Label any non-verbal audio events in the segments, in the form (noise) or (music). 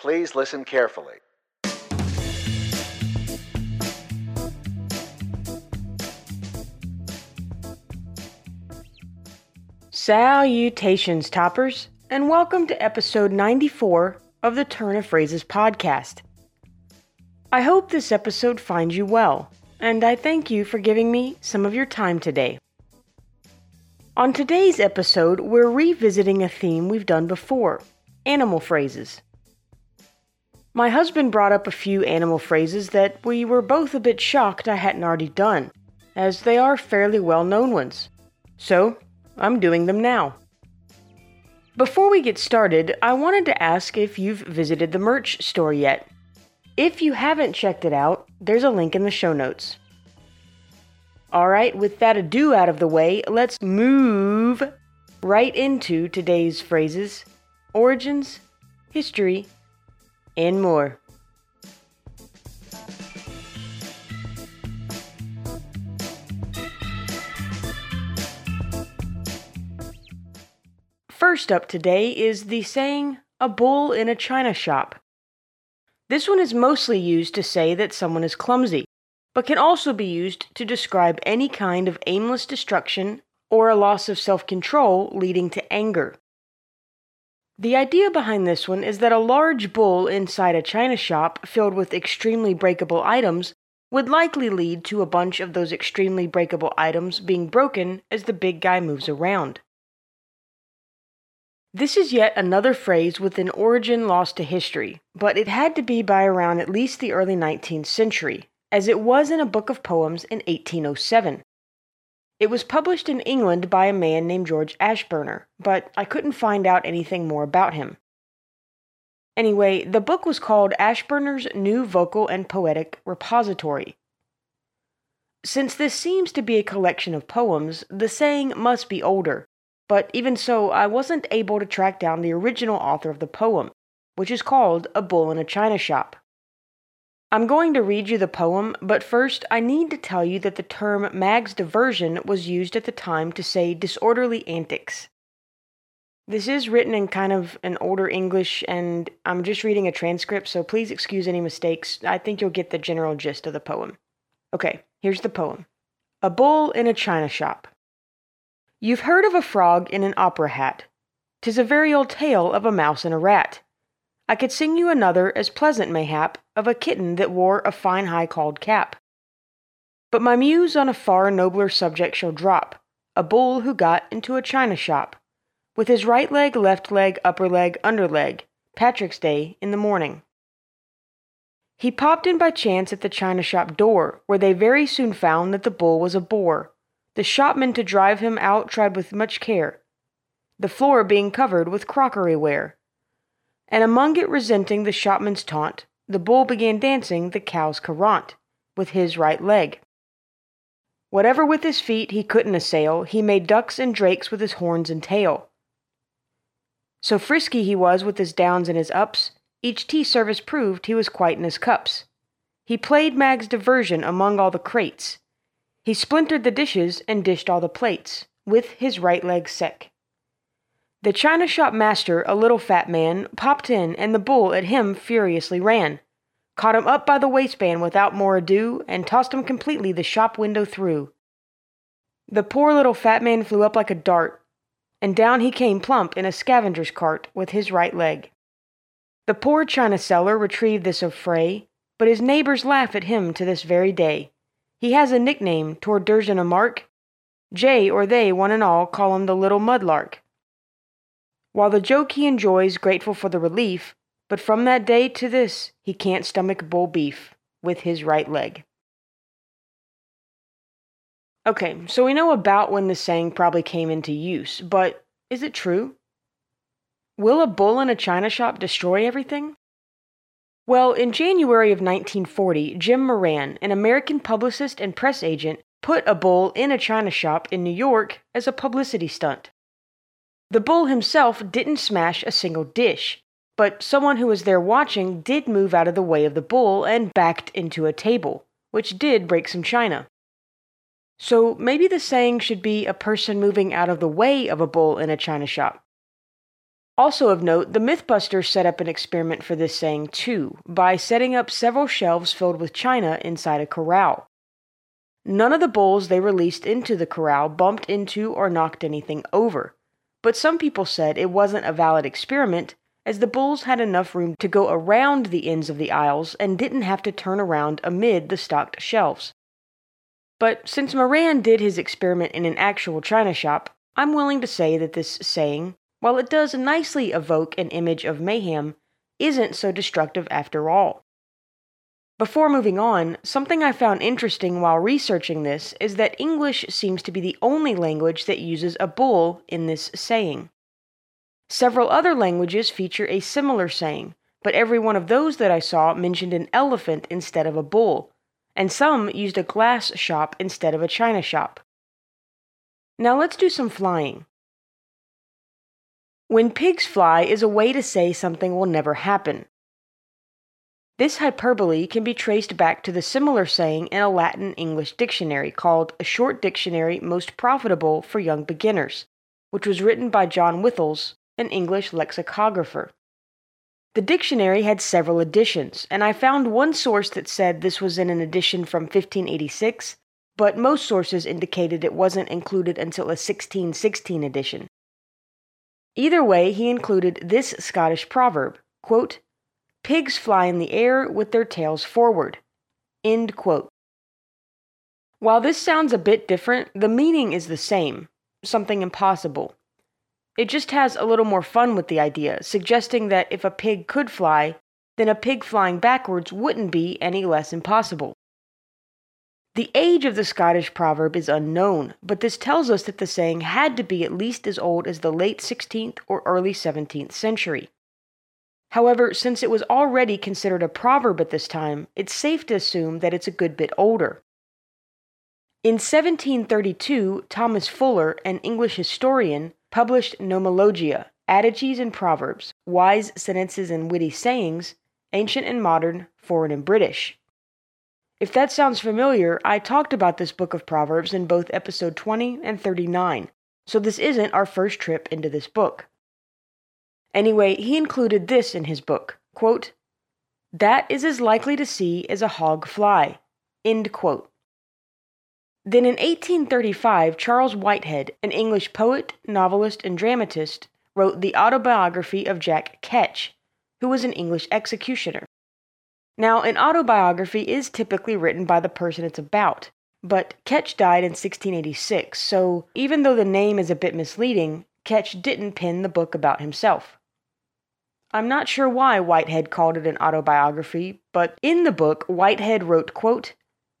Please listen carefully. Salutations, toppers, and welcome to episode 94 of the Turn of Phrases podcast. I hope this episode finds you well, and I thank you for giving me some of your time today. On today's episode, we're revisiting a theme we've done before animal phrases. My husband brought up a few animal phrases that we were both a bit shocked I hadn't already done, as they are fairly well known ones. So, I'm doing them now. Before we get started, I wanted to ask if you've visited the merch store yet. If you haven't checked it out, there's a link in the show notes. Alright, with that ado out of the way, let's move right into today's phrases, origins, history, and more. First up today is the saying, a bull in a china shop. This one is mostly used to say that someone is clumsy, but can also be used to describe any kind of aimless destruction or a loss of self control leading to anger. The idea behind this one is that a large bull inside a china shop filled with extremely breakable items would likely lead to a bunch of those extremely breakable items being broken as the big guy moves around. This is yet another phrase with an origin lost to history, but it had to be by around at least the early 19th century, as it was in a book of poems in 1807. It was published in England by a man named George Ashburner, but I couldn't find out anything more about him. Anyway, the book was called Ashburner's New Vocal and Poetic Repository. Since this seems to be a collection of poems, the saying must be older, but even so, I wasn't able to track down the original author of the poem, which is called A Bull in a China Shop. I'm going to read you the poem, but first I need to tell you that the term mag's diversion was used at the time to say disorderly antics. This is written in kind of an older English, and I'm just reading a transcript, so please excuse any mistakes. I think you'll get the general gist of the poem. Okay, here's the poem A Bull in a China Shop. You've heard of a frog in an opera hat. Tis a very old tale of a mouse and a rat. I could sing you another as pleasant, mayhap, of a kitten that wore a fine high called cap. But my muse on a far nobler subject shall drop a bull who got into a china shop, with his right leg, left leg, upper leg, under leg, Patrick's Day in the morning. He popped in by chance at the china shop door, where they very soon found that the bull was a bore the shopman to drive him out tried with much care, the floor being covered with crockery ware. And among it resenting the shopman's taunt, the bull began dancing the cow's carant with his right leg. Whatever with his feet he couldn't assail, he made ducks and drakes with his horns and tail. So frisky he was with his downs and his ups, each tea service proved he was quite in his cups. He played Mag's diversion among all the crates, he splintered the dishes and dished all the plates, with his right leg sick. The china shop master, a little fat man, popped in, and the bull at him furiously ran, caught him up by the waistband without more ado, and tossed him completely the shop window through. The poor little fat man flew up like a dart, and down he came plump in a scavenger's cart with his right leg. The poor china seller retrieved this affray, but his neighbors laugh at him to this very day. He has a nickname toward Durgeon a mark. Jay or they, one and all, call him the little mudlark. While the joke he enjoys, grateful for the relief, but from that day to this he can't stomach bull beef with his right leg. Okay, so we know about when the saying probably came into use, but is it true? Will a bull in a china shop destroy everything? Well, in January of 1940, Jim Moran, an American publicist and press agent, put a bull in a china shop in New York as a publicity stunt. The bull himself didn't smash a single dish, but someone who was there watching did move out of the way of the bull and backed into a table, which did break some china. So maybe the saying should be a person moving out of the way of a bull in a china shop. Also of note, the Mythbusters set up an experiment for this saying too, by setting up several shelves filled with china inside a corral. None of the bulls they released into the corral bumped into or knocked anything over, but some people said it wasn't a valid experiment as the bulls had enough room to go around the ends of the aisles and didn't have to turn around amid the stocked shelves. But since Moran did his experiment in an actual china shop, I'm willing to say that this saying, while it does nicely evoke an image of mayhem, isn't so destructive after all. Before moving on, something I found interesting while researching this is that English seems to be the only language that uses a bull in this saying. Several other languages feature a similar saying, but every one of those that I saw mentioned an elephant instead of a bull, and some used a glass shop instead of a china shop. Now let's do some flying. When pigs fly is a way to say something will never happen. This hyperbole can be traced back to the similar saying in a Latin English dictionary called A Short Dictionary Most Profitable for Young Beginners, which was written by John Withals, an English lexicographer. The dictionary had several editions, and I found one source that said this was in an edition from 1586, but most sources indicated it wasn't included until a 1616 edition. Either way, he included this Scottish proverb quote, Pigs fly in the air with their tails forward. End quote. While this sounds a bit different, the meaning is the same something impossible. It just has a little more fun with the idea, suggesting that if a pig could fly, then a pig flying backwards wouldn't be any less impossible. The age of the Scottish proverb is unknown, but this tells us that the saying had to be at least as old as the late 16th or early 17th century. However, since it was already considered a proverb at this time, it's safe to assume that it's a good bit older. In 1732, Thomas Fuller, an English historian, published Gnomologia, Adages and Proverbs, Wise Sentences and Witty Sayings, Ancient and Modern, Foreign and British. If that sounds familiar, I talked about this book of Proverbs in both episode 20 and 39, so this isn't our first trip into this book. Anyway, he included this in his book quote, That is as likely to see as a hog fly. End quote. Then in 1835, Charles Whitehead, an English poet, novelist, and dramatist, wrote the autobiography of Jack Ketch, who was an English executioner. Now, an autobiography is typically written by the person it's about, but Ketch died in 1686, so even though the name is a bit misleading, Ketch didn't pen the book about himself. I'm not sure why Whitehead called it an autobiography, but in the book, Whitehead wrote, quote,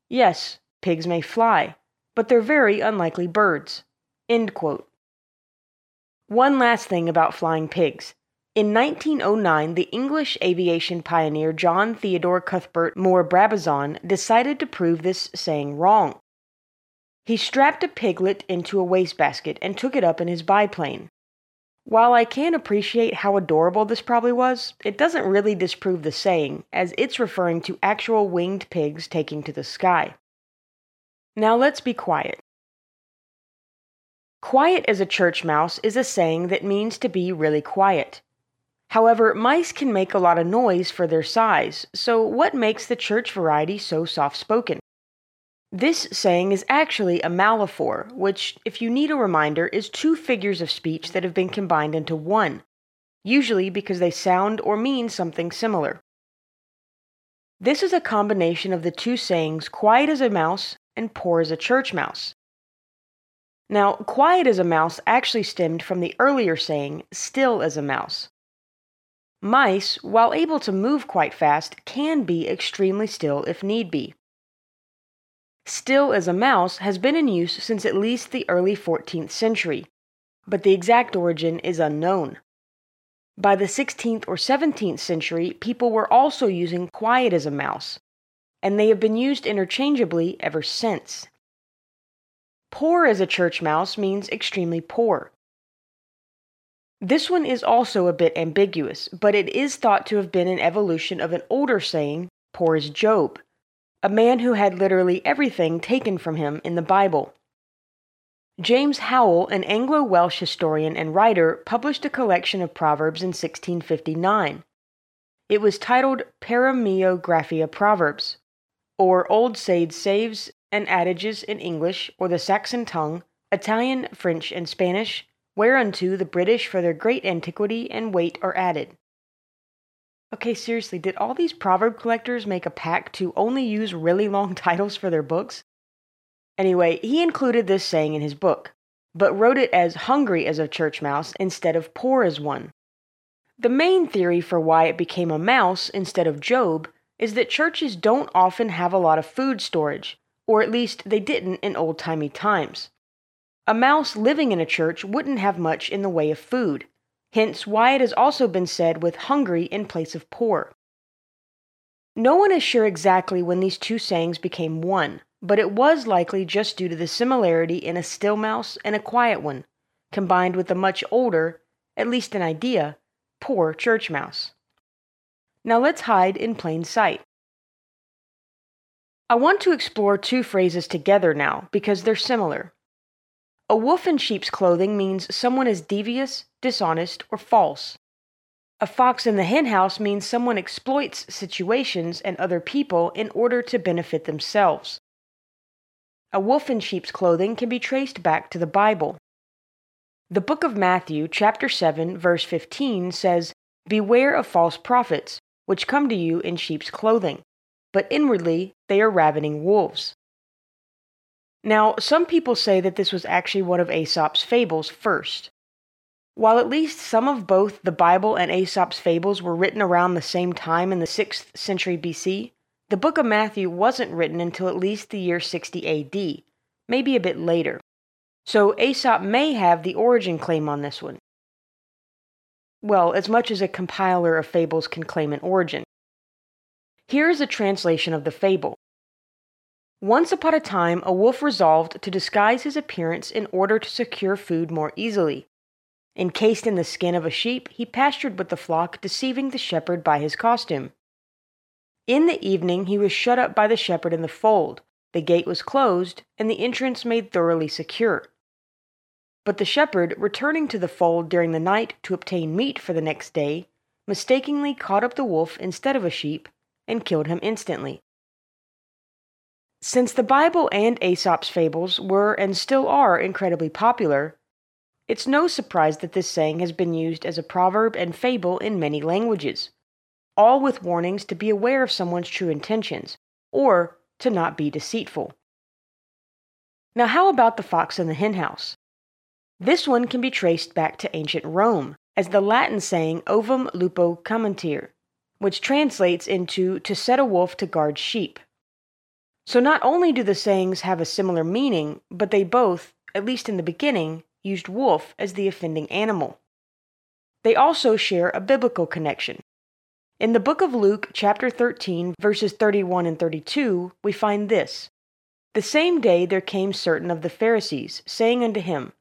Yes, pigs may fly, but they're very unlikely birds. End quote. One last thing about flying pigs. In 1909, the English aviation pioneer John Theodore Cuthbert Moore Brabazon decided to prove this saying wrong. He strapped a piglet into a wastebasket and took it up in his biplane. While I can appreciate how adorable this probably was, it doesn't really disprove the saying, as it's referring to actual winged pigs taking to the sky. Now let's be quiet. Quiet as a church mouse is a saying that means to be really quiet. However, mice can make a lot of noise for their size, so what makes the church variety so soft spoken? This saying is actually a metaphor, which, if you need a reminder, is two figures of speech that have been combined into one, usually because they sound or mean something similar. This is a combination of the two sayings quiet as a mouse and poor as a church mouse. Now, quiet as a mouse actually stemmed from the earlier saying still as a mouse. Mice, while able to move quite fast, can be extremely still if need be still as a mouse has been in use since at least the early 14th century, but the exact origin is unknown. By the 16th or 17th century, people were also using quiet as a mouse, and they have been used interchangeably ever since. Poor as a church mouse means extremely poor. This one is also a bit ambiguous, but it is thought to have been an evolution of an older saying, poor as Job, a man who had literally everything taken from him in the Bible. James Howell, an Anglo Welsh historian and writer, published a collection of proverbs in 1659. It was titled Paroimiographia Proverbs, or Old Sage Saves and Adages in English or the Saxon tongue, Italian, French, and Spanish, whereunto the British for their great antiquity and weight are added. Okay, seriously, did all these proverb collectors make a pact to only use really long (laughs) titles for their books? Anyway, he included this saying in his book, but wrote it as hungry as a church mouse instead of poor as one. The main theory for why it became a mouse instead of Job is that churches don't often have a lot of food storage, or at least they didn't in old timey times. A mouse living in a church wouldn't have much in the way of food, hence why it has also been said with hungry in place of poor. No one is sure exactly when these two sayings became one, but it was likely just due to the similarity in a still mouse and a quiet one, combined with the much older, at least in idea, poor church mouse. Now let's hide in plain sight. I want to explore two phrases together now because they're similar. A wolf in sheep's clothing means someone is devious, dishonest, or false. A fox in the henhouse means someone exploits situations and other people in order to benefit themselves. A wolf in sheep's clothing can be traced back to the Bible. The book of Matthew, chapter 7, verse 15 says, Beware of false prophets, which come to you in sheep's clothing, but inwardly they are ravening wolves. Now, some people say that this was actually one of Aesop's fables first. While at least some of both the Bible and Aesop's fables were written around the same time in the 6th century BC, the book of Matthew wasn't written until at least the year 60 AD, maybe a bit later. So Aesop may have the origin claim on this one. Well, as much as a compiler of fables can claim an origin. Here is a translation of the fable. Once upon a time, a wolf resolved to disguise his appearance in order to secure food more easily. Encased in the skin of a sheep, he pastured with the flock, deceiving the shepherd by his costume. In the evening, he was shut up by the shepherd in the fold. The gate was closed, and the entrance made thoroughly secure. But the shepherd, returning to the fold during the night to obtain meat for the next day, mistakenly caught up the wolf instead of a sheep and killed him instantly. Since the Bible and Aesop's fables were and still are incredibly popular, it's no surprise that this saying has been used as a proverb and fable in many languages, all with warnings to be aware of someone's true intentions, or to not be deceitful. Now, how about the fox in the henhouse? This one can be traced back to ancient Rome, as the Latin saying ovum lupo commentir, which translates into to set a wolf to guard sheep. So not only do the sayings have a similar meaning, but they both, at least in the beginning, used wolf as the offending animal. They also share a biblical connection. In the book of Luke, chapter 13, verses 31 and 32, we find this The same day there came certain of the Pharisees, saying unto him,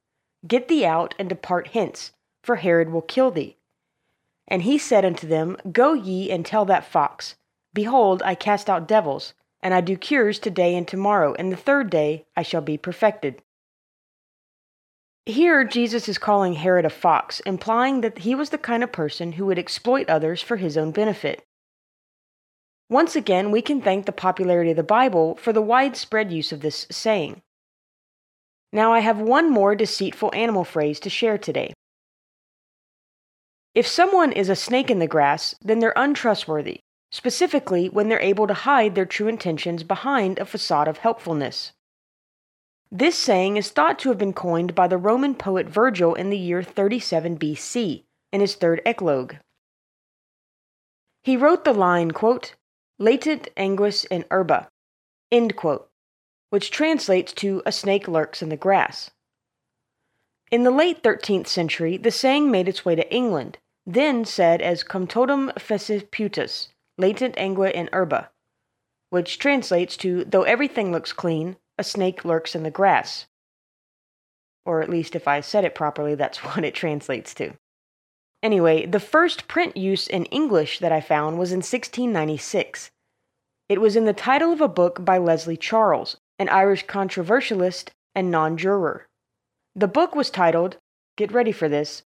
Get thee out and depart hence, for Herod will kill thee. And he said unto them, Go ye and tell that fox, Behold, I cast out devils and I do cures today and tomorrow, and the third day I shall be perfected. Here, Jesus is calling Herod a fox, implying that he was the kind of person who would exploit others for his own benefit. Once again, we can thank the popularity of the Bible for the widespread use of this saying. Now, I have one more deceitful animal phrase to share today. If someone is a snake in the grass, then they're untrustworthy specifically when they're able to hide their true intentions behind a facade of helpfulness. This saying is thought to have been coined by the Roman poet Virgil in the year 37 BC, in his third eclogue. He wrote the line, quote, latent anguis in herba, end quote, which translates to a snake lurks in the grass. In the late 13th century, the saying made its way to England, then said as Comtotum totum putus, latent angua in herba, which translates to though everything looks clean, a snake lurks in the grass. Or at least if I said it properly, that's (laughs) what it translates to. Anyway, the first print use in English that I found was in 1696. It was in the title of a book by Leslie Charles, an Irish controversialist and non juror. The book was titled, get ready for this,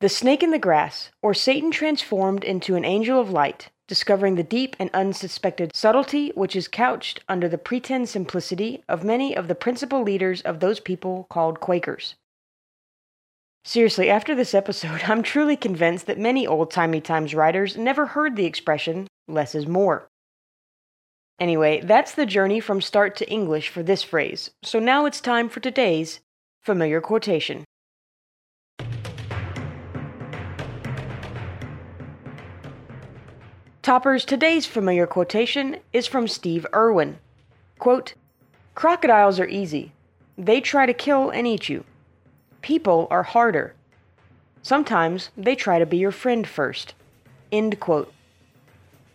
The Snake in the Grass, or Satan Transformed into an Angel of Light, discovering the deep and unsuspected subtlety which is couched under the pretend simplicity of many of the principal leaders of those people called Quakers. Seriously, after this episode, (laughs) I'm truly convinced that many old timey times writers never heard the expression, less is more. Anyway, that's the journey from start to English for this phrase, so now it's time for today's familiar quotation. Toppers, today's familiar quotation is from Steve Irwin. Quote, Crocodiles are easy. They try to kill and eat you. People are harder. Sometimes they try to be your friend first. End quote.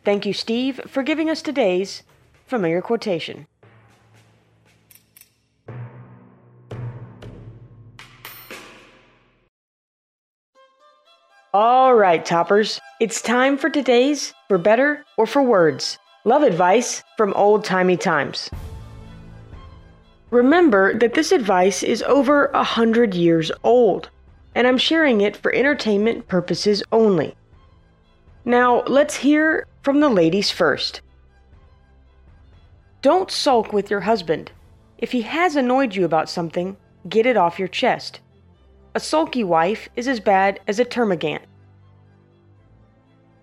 Thank you, Steve, for giving us today's familiar quotation. All right, toppers, it's time for today's For Better or For Words love advice from old timey times. Remember that this advice is over a hundred years old, and I'm sharing it for entertainment purposes only. Now, let's hear from the ladies first. Don't sulk with your husband. If he has annoyed you about something, get it off your chest. A sulky wife is as bad as a termagant.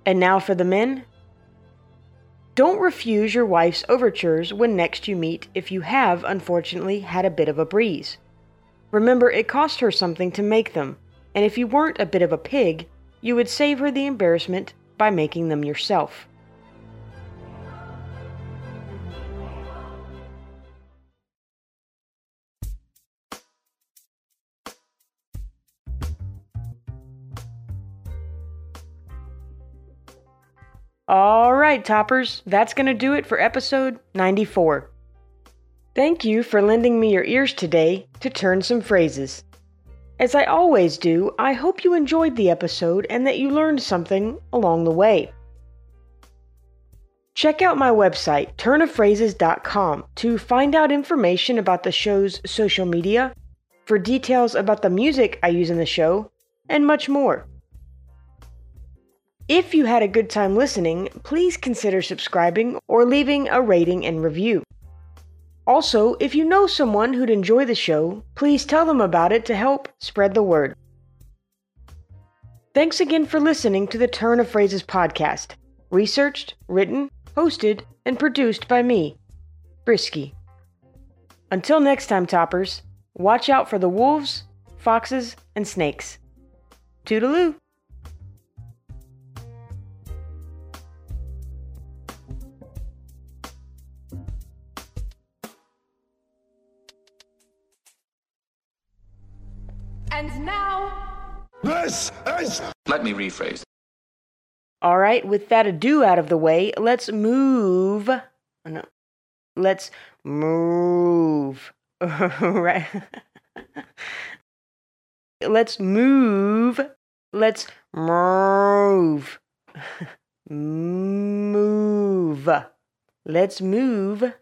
And now for the men. Don't refuse your wife's overtures when next you meet if you have, unfortunately, had a bit of a breeze. Remember, it cost her something to make them, and if you weren't a bit of a pig, you would save her the embarrassment by making them yourself. All right, toppers, that's going to do it for episode 94. Thank you for lending me your ears today to turn some phrases. As I always do, I hope you enjoyed the episode and that you learned something along the way. Check out my website, turnofphrases.com, to find out information about the show's social media, for details about the music I use in the show, and much more. If you had a good time listening, please consider subscribing or leaving a rating and review. Also, if you know someone who'd enjoy the show, please tell them about it to help spread the word. Thanks again for listening to the Turn of Phrases podcast, researched, written, hosted, and produced by me, Brisky. Until next time, toppers, watch out for the wolves, foxes, and snakes. Toodaloo! And now. This is. Let me rephrase. All right, with that ado out of the way, let's move. oh, No, let's move. (laughs) right. let's move. Let's move. (laughs) move. Let's move.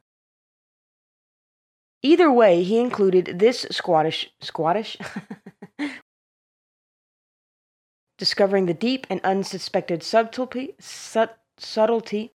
Either way, he included this squattish squattish (laughs) discovering the deep and unsuspected subtlety, sut, subtlety